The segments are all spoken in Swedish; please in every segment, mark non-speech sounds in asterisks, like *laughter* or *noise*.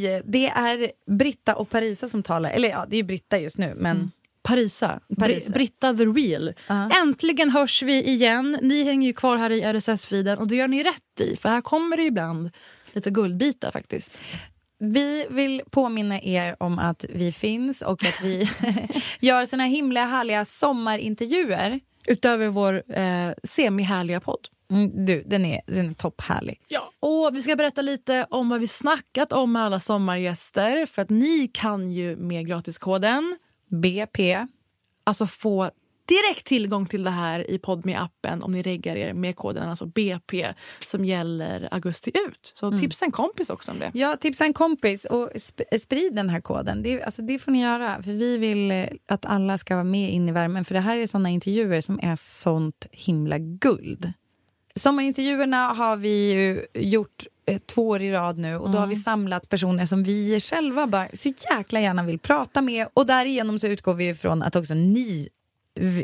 Hej! Det är Britta och Parisa som talar. Eller ja, det är Britta just nu, men... Parisa. Parisa. Br- Britta the real. Ja. Äntligen hörs vi igen. Ni hänger ju kvar här i RSS-feeden och det gör ni rätt i för här kommer det ibland lite guldbitar faktiskt. Vi vill påminna er om att vi finns och att vi *laughs* gör såna himla härliga sommarintervjuer. Utöver vår eh, semihärliga podd. Mm, du, den är, den är topphärlig. Ja. Och vi ska berätta lite om vad vi snackat om med alla sommargäster för att ni kan ju med gratiskoden BP. alltså få direkt tillgång till det här i podme appen om ni reggar er med koden alltså BP som gäller augusti ut. Så tipsa en kompis också om det. Ja, tipsa en kompis och sp- sprid den här koden. Det, alltså, det får ni göra. För Vi vill eh, att alla ska vara med in i värmen. För det här är såna intervjuer som är sånt himla guld. Sommarintervjuerna har vi ju gjort eh, två år i rad nu och då har vi samlat personer som vi själva bara så jäkla gärna vill prata med och därigenom så utgår vi ifrån att också ni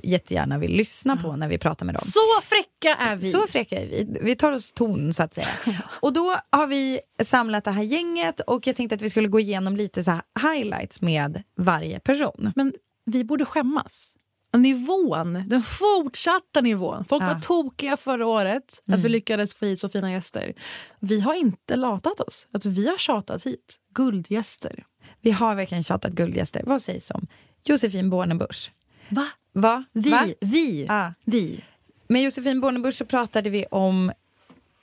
jättegärna vill lyssna på när vi pratar med dem. Så fräcka är vi! Så fräcka är vi. Vi tar oss ton så att säga. *laughs* Och då har vi samlat det här gänget och jag tänkte att vi skulle gå igenom lite så highlights med varje person. Men vi borde skämmas. Nivån, den fortsatta nivån. Folk Ja. var tokiga förra året att vi lyckades få hit så fina gäster. Vi har inte latat oss. Alltså, vi har tjatat hit guldgäster. Vi har verkligen tjatat guldgäster. Vad sägs om Josefin Bornebusch? Va? Va? Vi, Va? vi, Ah. vi. Med Josefin Bornebusch så pratade vi om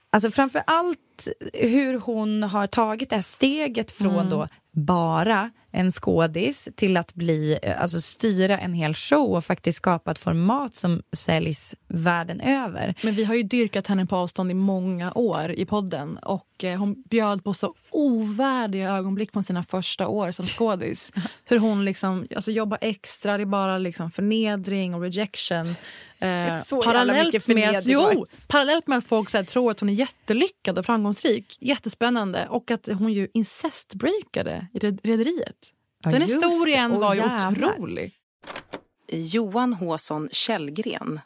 Alltså framför allt hur hon har tagit det här steget från då bara en skådis till att bli, eh, alltså styra en hel show och faktiskt skapa ett format som säljs världen över. Men vi har ju dyrkat henne på avstånd i många år i podden. Och eh, Hon bjöd på så ovärdiga ögonblick från sina första år som skådis. *laughs* Hur hon liksom, alltså, jobbar extra, det är bara liksom förnedring och rejection. Eh, mycket med, jo, parallellt med att folk så här, tror att hon är jättelyckad och framgångsrik. Jättespännande. Och att hon ju incestbreakade i red- Rederiet. Ja, Den historien Åh, var ju jävlar. otrolig. Johan Håsson Källgren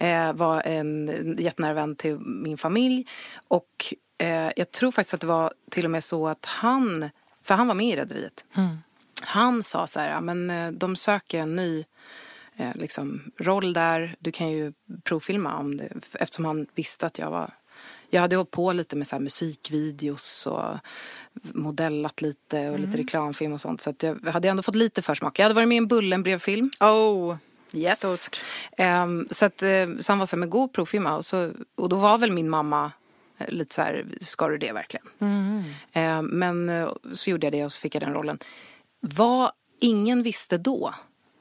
eh, var en jättenära vän till min familj. Och eh, jag tror faktiskt att det var till och med så att han, för han var med i Rederiet. Han sa så här, men eh, de söker en ny eh, liksom, roll där. Du kan ju provfilma om det, eftersom han visste att jag var jag hade hållit på lite med så musikvideos och modellat lite och lite reklamfilm och sånt. Så att jag hade ändå fått lite försmak. Jag hade varit med i en Bullenbrevfilm. Oh, Yes. Ehm, så, att, eh, så han var så här, men gå och provfilma. Och, så, och då var väl min mamma eh, lite så här, ska du det verkligen? Ehm, men eh, så gjorde jag det och så fick jag den rollen. Vad ingen visste då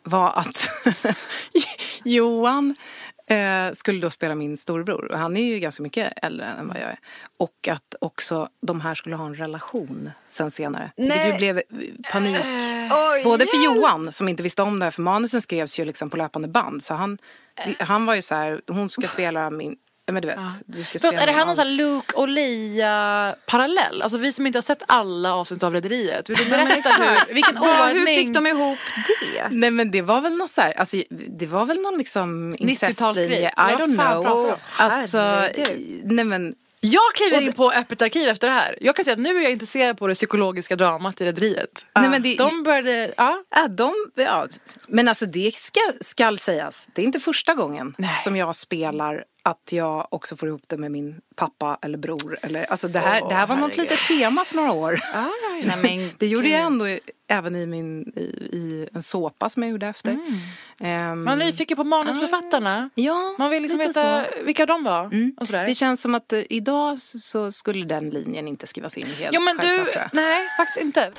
var att *laughs* Johan eh, skulle då spela min storebror. Och han är ju ganska mycket äldre än vad jag är. Och att också de här skulle ha en relation sen senare. Vilket ju blev eh, panik. Både för Johan som inte visste om det här, för manusen skrevs ju liksom på löpande band. Så han, han var ju så här, hon ska spela min, men du vet. Du ska spela är det här någon sån här Luke och Leia parallell? Alltså vi som inte har sett alla avsnitt av Rederiet. Vill du berätta hur, vilken Vad, hur ordning? fick de ihop det? Nej men det var väl något så här, alltså, det var väl någon liksom 90-talsgrej. incestlinje. I don't know. Alltså, Herregud. nej men Jag kliver in på öppet arkiv efter det här. Jag kan säga att nu är jag intresserad på det psykologiska dramat i Rederiet. Nej, men det- De började, ja. Ja, de, ja. Men alltså det ska, skall sägas, det är inte första gången som jag spelar att jag också får ihop det med min pappa eller bror. Eller, alltså det, här, oh, det här var något litet tema för några år. Ah, nej, *laughs* men, det gjorde jag ändå även i, min, i, i en såpa som jag gjorde efter. Mm. Um, Man är nyfiken på manusförfattarna. Ah, ja, Man vill liksom veta så. vilka de var. Mm. Och sådär. Det känns som att uh, idag så skulle den linjen inte skrivas in helt Jo men du, nej faktiskt inte.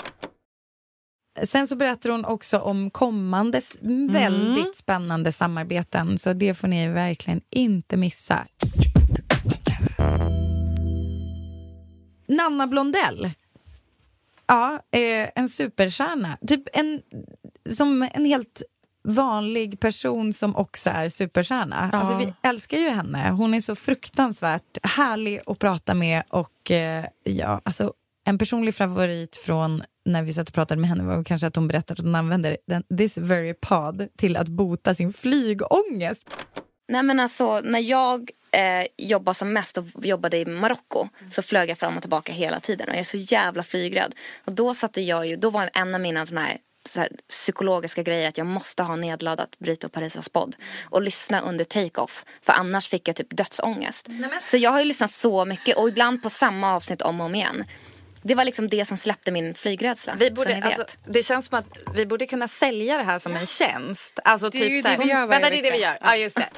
Sen så berättar hon också om kommande mm. väldigt spännande samarbeten så det får ni verkligen inte missa. Nanna Blondell. Ja, eh, en superstjärna. Typ en, som en helt vanlig person som också är superstjärna. Ja. Alltså, vi älskar ju henne. Hon är så fruktansvärt härlig att prata med och eh, ja, alltså en personlig favorit från när vi satt och pratade med henne var kanske att hon berättade att hon använder den, this very pod till att bota sin flygångest. Nej men alltså när jag eh, jobbade som mest och jobbade i Marocko så flög jag fram och tillbaka hela tiden och jag är så jävla flygrädd. Och då satte jag ju, då var en av mina såna här, så här, psykologiska grejer att jag måste ha nedladdat Brito Parisas podd och lyssna under take-off för annars fick jag typ dödsångest. Nej, men... Så jag har ju lyssnat så mycket och ibland på samma avsnitt om och om igen det var liksom det som släppte min flygrädsla. Vi borde, alltså, det känns som att vi borde kunna sälja det här som en tjänst. Alltså det typ är så här, det vi gör Vänta, det är det vi gör. Ja, just det.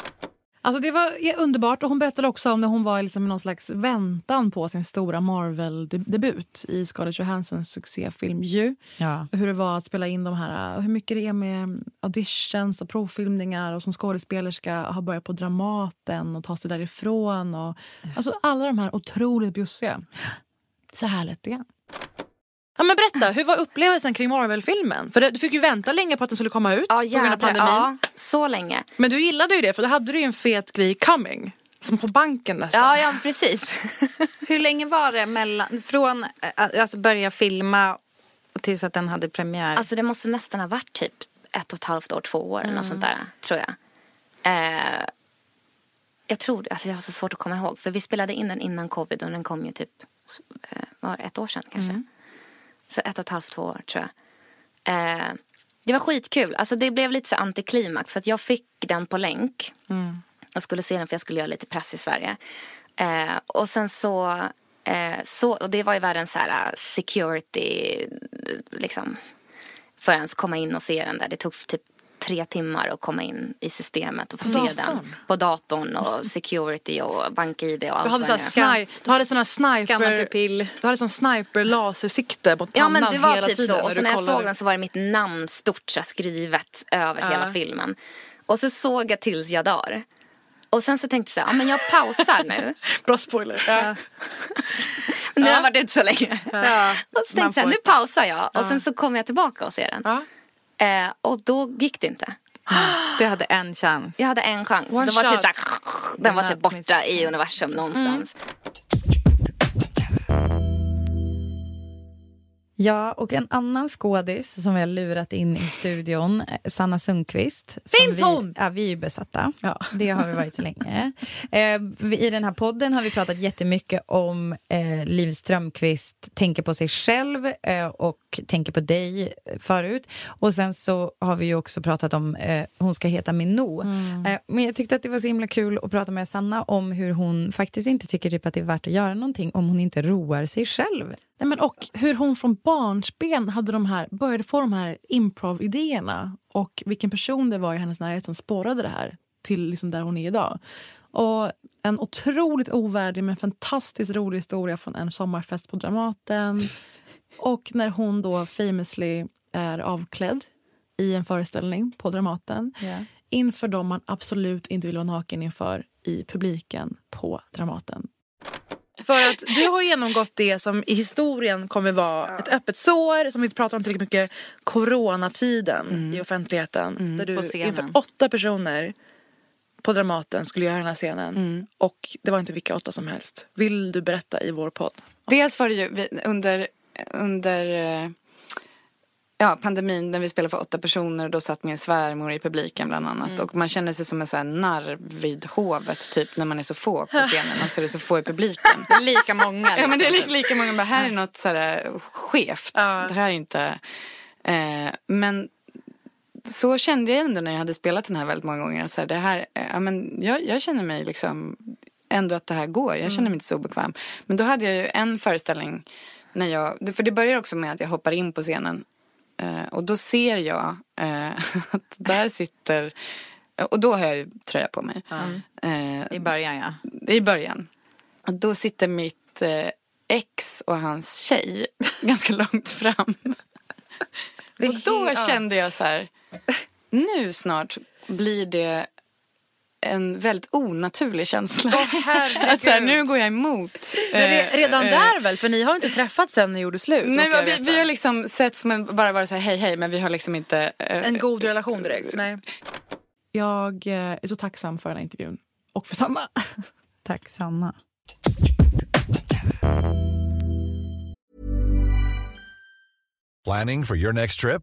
Alltså det var underbart och hon berättade också om när hon var liksom i någon slags väntan på sin stora Marvel-debut i Scarlett Johanssons succéfilm Ju. Ja. Hur det var att spela in de här, hur mycket det är med auditions och provfilmningar och som skådespelerska ha börjat på Dramaten och ta sig därifrån. Och, alltså alla de här otroligt bjussiga. Så härligt igen. Ja, men berätta, hur var upplevelsen kring Marvel-filmen? För du fick ju vänta länge på att den skulle komma ut ja, jävlar, på grund av pandemin. Ja, så länge. Men du gillade ju det för då hade du ju en fet grej coming. Som på banken nästan. Ja, ja precis. *laughs* hur länge var det mellan, från alltså börja filma tills att den hade premiär? Alltså det måste nästan ha varit typ ett och ett halvt år, två år mm. eller något sånt där, tror jag. Eh, jag tror det, alltså jag har så svårt att komma ihåg. För vi spelade in den innan covid och den kom ju typ Eh, var ett år sedan kanske. Mm. Så ett och ett halvt, två år tror jag. Eh, det var skitkul. Alltså det blev lite så antiklimax för att jag fick den på länk. Mm. Och skulle se den för jag skulle göra lite press i Sverige. Eh, och sen så, eh, så, och det var ju världens så här security, liksom. För att ens komma in och se den där. Det tog typ tre timmar att komma in i systemet och få se den. På datorn och *laughs* security och bank-id och allt du hade, sån du hade såna sniper, du hade sån sniper lasersikte mot pannan Ja men det var typ så och så när jag såg den så var det mitt namn stort så skrivet över uh. hela filmen. Och så såg jag tills jag dör. Och sen så tänkte jag så här, ja men jag pausar nu. *laughs* Bra spoiler. Ja. *laughs* nu har jag varit ute så länge. Ja. Och så tänkte jag, nu pausar jag. Och sen så kommer jag tillbaka och ser den. Ja. Eh, och då gick det inte. Du hade en chans. Jag hade en chans. One det var typ såhär, den var typ borta i universum någonstans. Mm. Ja, och en annan skådis som vi har lurat in i studion, Sanna Sundqvist. Finns vi, hon? Ja, vi är ju besatta. Ja. Det har vi varit så länge. Eh, I den här podden har vi pratat jättemycket om eh, Liv Strömquist tänker på sig själv eh, och tänker på dig förut. Och sen så har vi ju också pratat om eh, Hon ska heta Minou. Mm. Eh, men jag tyckte att det var så himla kul att prata med Sanna om hur hon faktiskt inte tycker typ att det är värt att göra någonting om hon inte roar sig själv. Nej, men och hur hon från barnsben hade de här, började få de här improv-idéerna och vilken person det var i hennes närhet som spårade det här till liksom där hon är idag. Och en otroligt ovärdig men fantastiskt rolig historia från en sommarfest på Dramaten. Och när hon då famously är avklädd i en föreställning på Dramaten yeah. inför dem man absolut inte vill vara naken inför i publiken på Dramaten. För att du har genomgått det som i historien kommer vara ja. ett öppet sår, som vi pratar om tillräckligt mycket, coronatiden mm. i offentligheten. Mm, där du inför åtta personer på Dramaten skulle göra den här scenen. Mm. Och det var inte vilka åtta som helst. Vill du berätta i vår podd? Dels var det ju under, under eh, Ja, pandemin när vi spelade för åtta personer och då satt min svärmor i publiken bland annat. Mm. Och man känner sig som en sån här narr vid hovet typ när man är så få på *laughs* scenen och så är det så få i publiken. lika många. Liksom. Ja men det är lika, lika många. Bara, här är något så här skevt. Ja. Det här är inte. Eh, men så kände jag ändå när jag hade spelat den här väldigt många gånger. Så här, det här, eh, ja, men jag, jag känner mig liksom ändå att det här går. Jag känner mig inte så obekväm. Men då hade jag ju en föreställning när jag, för det börjar också med att jag hoppar in på scenen eh, och då ser jag eh, *laughs* att där sitter, och då har jag ju tröja på mig. Eh, I början ja. I början. Och då sitter mitt eh, ex och hans tjej *laughs* ganska långt fram. Och då kände jag så här, nu snart blir det en väldigt onaturlig känsla. herregud. *laughs* att så här, nu går jag emot. Men eh, redan eh, där väl? För ni har inte träffats sen ni gjorde slut. Nej, vi, vi har liksom sett som en, bara varit så här hej hej men vi har liksom inte. eh, En god relation direkt. Nej. Jag eh, är så tacksam för den här intervjun. Och för Sanna. *laughs* Tack Sanna. Planning for your next trip?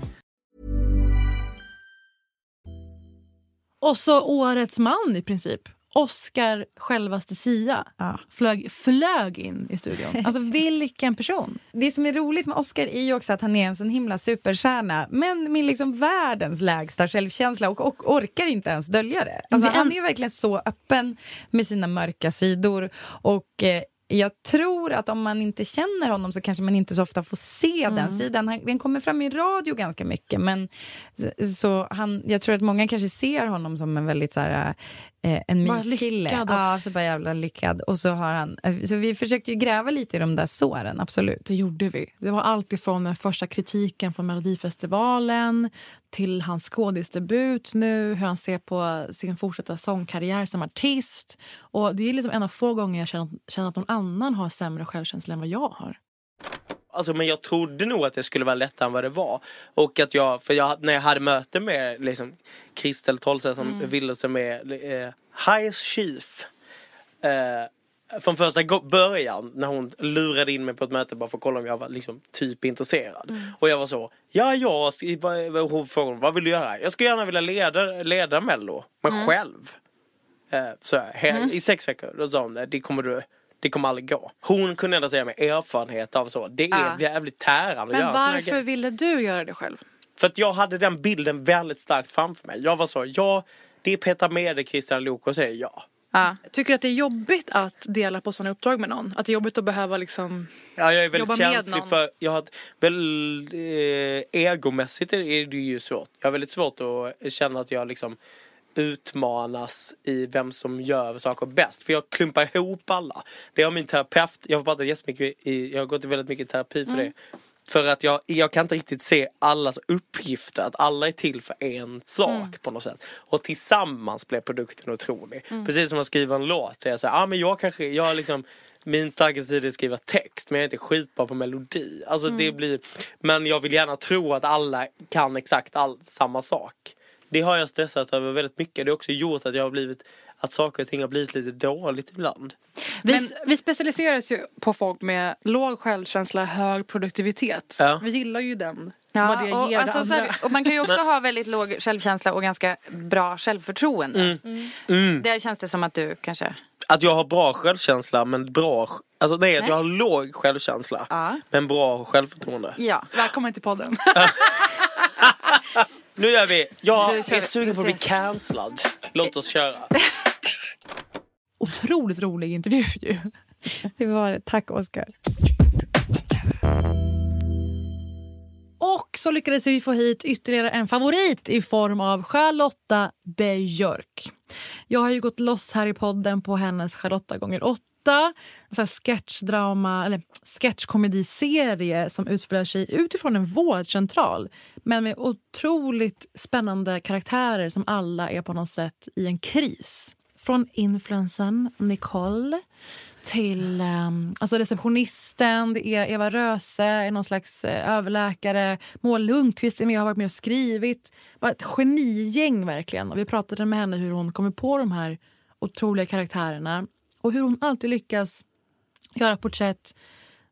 Och så årets man i princip. Oscar självaste Sia Ja. flög, flög in i studion. Alltså *laughs* vilken person. Det som är roligt med Oscar är ju också att han är en sån himla superstjärna men med liksom världens lägsta självkänsla och, och orkar inte ens dölja det. Alltså, Det är- han är verkligen så öppen med sina mörka sidor och eh, jag tror att om man inte känner honom så kanske man inte så ofta får se den sidan. Han, den kommer fram i radio ganska mycket men så han, jag tror att många kanske ser honom som en väldigt så här, eh, en myskille. Ja, så bara jävla lyckad. Och så har han, eh, så vi försökte ju gräva lite i de där såren, absolut. Det gjorde vi. Det var allt ifrån den första kritiken från Melodifestivalen till hans skådisdebut nu, hur han ser på sin fortsatta sångkarriär som artist. Och Det är liksom en av få gånger jag känner, känner att någon annan har sämre självkänsla än vad jag har. Alltså, men jag trodde nog att det skulle vara lättare än vad det var. Och att jag, för jag, när jag hade möte med liksom, Kristel Tolse som Mm. ville som är eh, High Chief. Eh, från första början när hon lurade in mig på ett möte bara för att kolla om jag var liksom typ intresserad. Mm. Och jag var så, ja jag, hon frågade vad vill du göra? Jag skulle gärna vilja leda, leda mello, men Mm. själv. Eh, så här, he- I sex veckor, då sa hon det, kommer du det kommer aldrig gå. Hon kunde ändå säga med erfarenhet av så. Det är Ja. jävligt tärande att Men göra varför grejer. ville du göra det själv? För att jag hade den bilden väldigt starkt framför mig. Jag var så, ja, det är Petra Mede, Christian Lok och säger ja. Ja. Tycker du att det är jobbigt att dela på sådana uppdrag med någon? Att det är jobbigt att behöva liksom... Ja, jag är Jobba väldigt med känslig någon. för, jag har ett väl, eh, egomässigt är det ju svårt. Jag har väldigt svårt att känna att jag liksom utmanas i vem som gör saker bäst. För jag klumpar ihop alla. Det har min terapeut, jag har pratat jättemycket i, jag har gått väldigt mycket i terapi för det. För att jag, jag kan inte riktigt se allas uppgifter, att alla är till för en sak på något sätt. Och tillsammans blir produkten otrolig. Precis som att skriva en låt, så jag här, ah, men jag kanske, jag liksom min starka sida är att skriva text men jag är inte skitbra på melodi. Alltså det blir, men jag vill gärna tro att alla kan exakt all, samma sak. Det har jag stressat över väldigt mycket. Det har också gjort att jag har blivit, att saker och ting har blivit lite dåligt ibland. Vi, vi specialiseras ju på folk med låg självkänsla, hög produktivitet. Ja. Vi gillar ju den. Ja, vad det och, ger alltså, här, och man kan ju också *laughs* ha väldigt låg självkänsla och ganska bra självförtroende. Mm. Det känns det som att du kanske... Att jag har bra självkänsla men bra, alltså nej, att Nej. jag har låg självkänsla Ja. men bra självförtroende. Ja. Välkommen till podden. *laughs* *laughs* Nu gör vi, jag Du kör- är sugen på att bli cancellad. Låt oss köra. *laughs* Otroligt rolig intervju ju. Det var det. Tack Oscar. Och så lyckades vi få hit ytterligare en favorit i form av Charlotta Björk. Jag har ju gått loss här i podden på hennes Charlotta gånger åtta en sketchdrama, eller sketchkomediserie som utspelar sig utifrån en vårdcentral men med otroligt spännande karaktärer som alla är på något sätt i en kris. Från influensen Nicole till um, alltså receptionisten, det är Eva Röse, är någon slags uh, överläkare. Moa Lundqvist är med, har varit med och skrivit. Det var ett genigäng verkligen. Och vi pratade med henne hur hon kommer på de här otroliga karaktärerna och hur hon alltid lyckas göra porträtt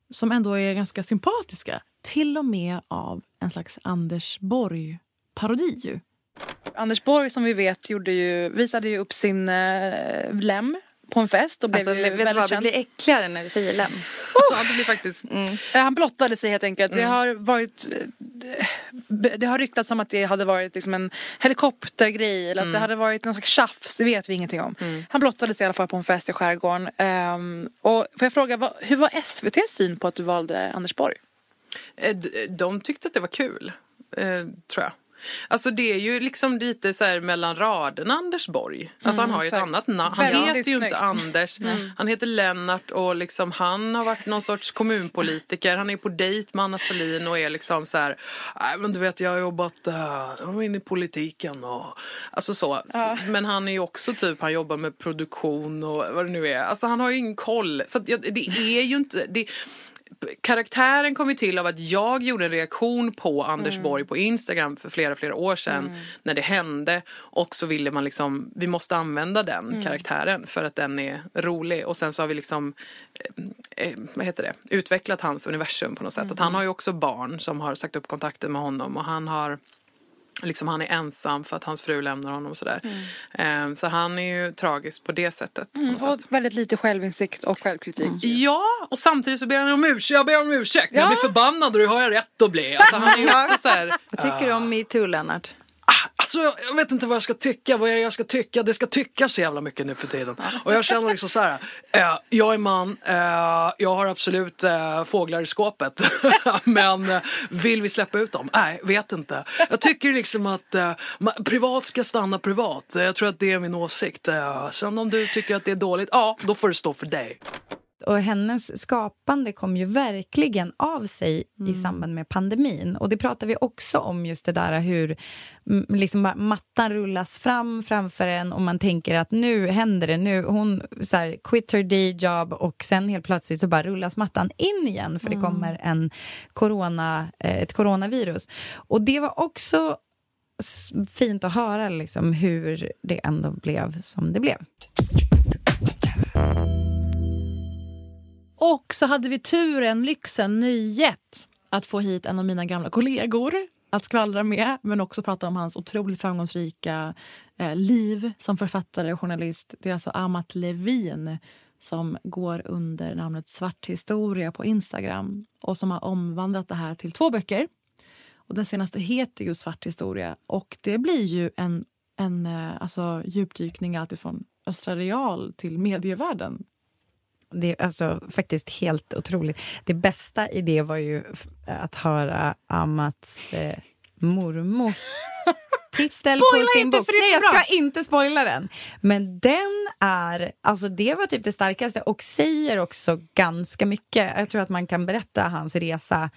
som ändå är ganska sympatiska. Till och med av en slags Anders Borg-parodi. Anders Borg som vi vet gjorde ju, visade ju upp sin eh, lem på en fest och blev Alltså, ju vet väldigt vad, det känd. blir äckligare när du säger lem. Ja, det blir faktiskt. Eh, Han blottade sig helt enkelt. Det har varit eh, det har ryktats om att det hade varit liksom en helikoptergrej eller att det hade varit någon slags tjafs, det vet vi ingenting om. Han blottade sig i alla fall på en fest i skärgården. Ehm, och får jag fråga, vad, hur var SVTs syn på att du valde Anders Borg? Eh, De tyckte att det var kul, tror jag. Alltså det är ju liksom lite så här mellan raderna Anders Borg. Alltså han har ju ett annat namn. Han Väldigt heter ju inte snyggt. Anders. Han heter Lennart och liksom han har varit någon sorts kommunpolitiker. Han är på dejt med Anna Sahlin och är liksom så här. Nej men du vet jag har jobbat, uh, jag var inne i politiken och alltså så. Men han är ju också typ, han jobbar med produktion och vad det nu är. Alltså han har ju ingen koll. Så jag- det är ju inte, det, karaktären kom ju till av att jag gjorde en reaktion på Anders Borg på Instagram för flera, flera år sedan när det hände. Och så ville man liksom, vi måste använda den karaktären för att den är rolig. Och sen så har vi liksom, eh, eh, vad heter det, utvecklat hans universum på något sätt. Att han har ju också barn som har sagt upp kontakten med honom och han har Liksom han är ensam för att hans fru lämnar honom och sådär. Eh, så han är ju tragisk på det sättet. På något sätt. Och väldigt lite självinsikt och självkritik. Ja, och samtidigt så ber han om ursäkt. Jag ber om ursäkt, men jag blir förbannad och det har jag rätt att bli. Alltså, han är ju *laughs* också så här, Vad tycker du om metoo, Lennart? Alltså, jag vet inte vad jag ska tycka, vad är det jag ska tycka? Det ska tyckas så jävla mycket nu för tiden. Och jag känner liksom så här, eh, jag är man, eh, jag har absolut eh, fåglar i skåpet. *laughs* men eh, vill vi släppa ut dem? Nej, vet inte. Jag tycker liksom att eh, privat ska stanna privat. Jag tror att det är min åsikt. Eh, sen om du tycker att det är dåligt, ja, då får det stå för dig. Och hennes skapande kom ju verkligen av sig i samband med pandemin. Och det pratar vi också om, just det där hur mm, liksom mattan rullas fram framför en och man tänker att nu händer det. Nu, hon så här, quit her day job och sen helt plötsligt så bara rullas mattan in igen för det kommer en corona, eh, ett coronavirus. Och det var också fint att höra liksom, hur det ändå blev som det blev. Och så hade vi turen, lyxen, nöjet att få hit en av mina gamla kollegor att skvallra med men också prata om hans otroligt framgångsrika eh, liv som författare och journalist. Det är alltså Amat Levin som går under namnet Svart historia på Instagram och som har omvandlat det här till två böcker. Och Den senaste heter ju Svart historia och det blir ju en, en eh, alltså, djupdykning alltifrån Östra Real till medievärlden. Det är alltså faktiskt helt otroligt. Det bästa i det var ju att höra Amats eh, mormors *laughs* titel Spoila på sin inte, bok. Nej, jag ska inte spoila den. Men den är, alltså det var typ det starkaste och säger också ganska mycket. Jag tror att man kan berätta hans resa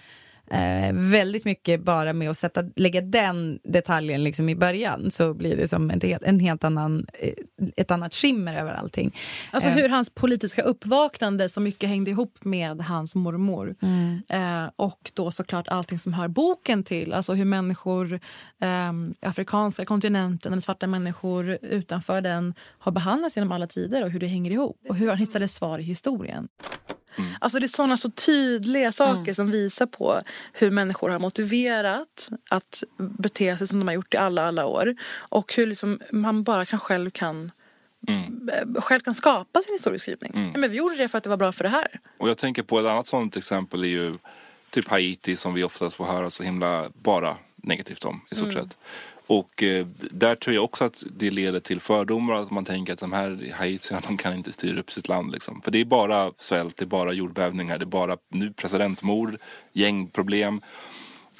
eh, väldigt mycket bara med att sätta, lägga den detaljen liksom i början så blir det som helt, en helt annan, eh, ett annat skimmer över allting. Alltså Eh. hur hans politiska uppvaknande så mycket hängde ihop med hans mormor. Mm. Eh, och då såklart allting som hör boken till. Alltså hur människor, eh, afrikanska kontinenten eller svarta människor utanför den har behandlats genom alla tider och hur det hänger ihop. Och hur han hittade svar i historien. Alltså det är sådana så tydliga saker som visar på hur människor har motiverat att bete sig som de har gjort i alla, alla år. Och hur liksom man bara kan själv kan eh, själv kan skapa sin historieskrivning. Ja, men vi gjorde det för att det var bra för det här. Och jag tänker på ett annat sådant exempel är ju typ Haiti som vi oftast får höra så himla bara negativt om i stort sett. Och eh, där tror jag också att det leder till fördomar att man tänker att de här haitierna de kan inte styra upp sitt land liksom. För det är bara svält, det är bara jordbävningar, det är bara nu presidentmord, gängproblem.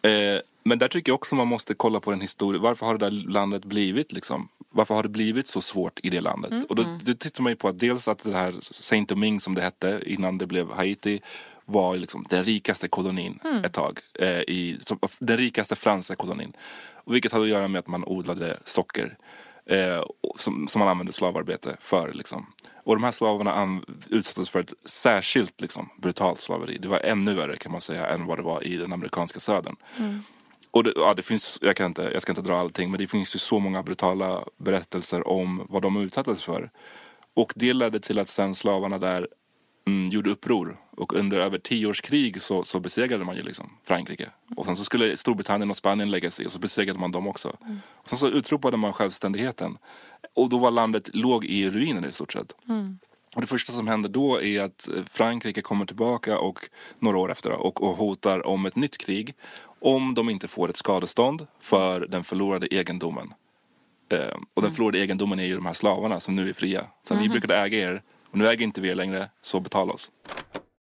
Eh, Men där tycker jag också man måste kolla på den historia. Varför har det där landet blivit liksom? Varför har det blivit så svårt i det landet? Mm. Och då, då tittar man ju på att dels att det här Saint Domingue som det hette innan det blev Haiti var liksom den rikaste kolonin Mm. ett tag. Eh, i, som, den rikaste franska kolonin. Och vilket hade att göra med att man odlade socker. Eh, som, som man använde slavarbete för. Liksom. Och de här slavarna utsattes för ett särskilt liksom, brutalt slaveri. Det var ännu värre kan man säga än vad det var i den amerikanska södern. Och det, ja, det finns, jag, kan inte, jag ska inte dra allting men det finns ju så många brutala berättelser om vad de utsattes för. Och det ledde till att sen slavarna där mm, gjorde uppror. Och under över tio års krig så, så besegrade man ju liksom Frankrike. Och sen så skulle Storbritannien och Spanien lägga sig och så besegrade man dem också. Och sen så utropade man självständigheten. Och då var landet låg i ruiner i stort sett. Och det första som händer då är att eh, Frankrike kommer tillbaka och några år efter och, och hotar om ett nytt krig om de inte får ett skadestånd för den förlorade egendomen. Eh, och den förlorade egendomen är ju de här slavarna som nu är fria. Så vi brukade äga er och nu äger inte vi er längre, så betala oss.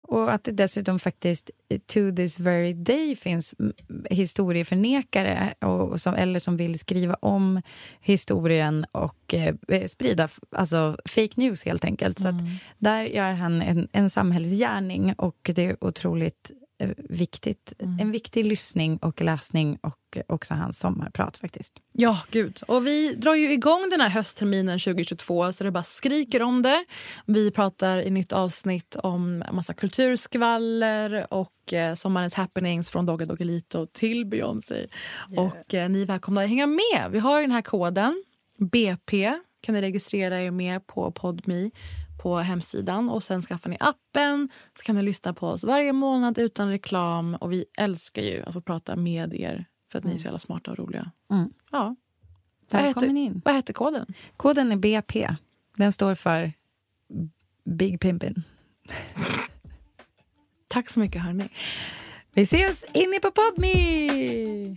Och att det dessutom faktiskt to this very day finns mm, historieförnekare och som, eller som vill skriva om historien och eh, sprida f- alltså fake news helt enkelt. Så att där gör han en, en samhällsgärning och det är otroligt eh, viktigt. En viktig lyssning och läsning och också hans sommarprat faktiskt. Ja, gud. Och vi drar ju igång den här höstterminen 2022 så det bara skriker om det. Vi pratar i nytt avsnitt om massa kulturskvaller och eh, sommarens happenings från Dogge Doggelito till Beyoncé. Och eh, ni är välkomna att hänga med. Vi har ju den här koden, BP, kan ni registrera er med på Podme på hemsidan och sen skaffar ni appen så kan ni lyssna på oss varje månad utan reklam och vi älskar ju att få prata med er för att ni är så jävla smarta och roliga. Mm. Ja. Vad heter, in. Vad heter koden? Koden är BP. Den står för Big Pimpin. Tack så mycket hörni. Vi ses inne på Podme!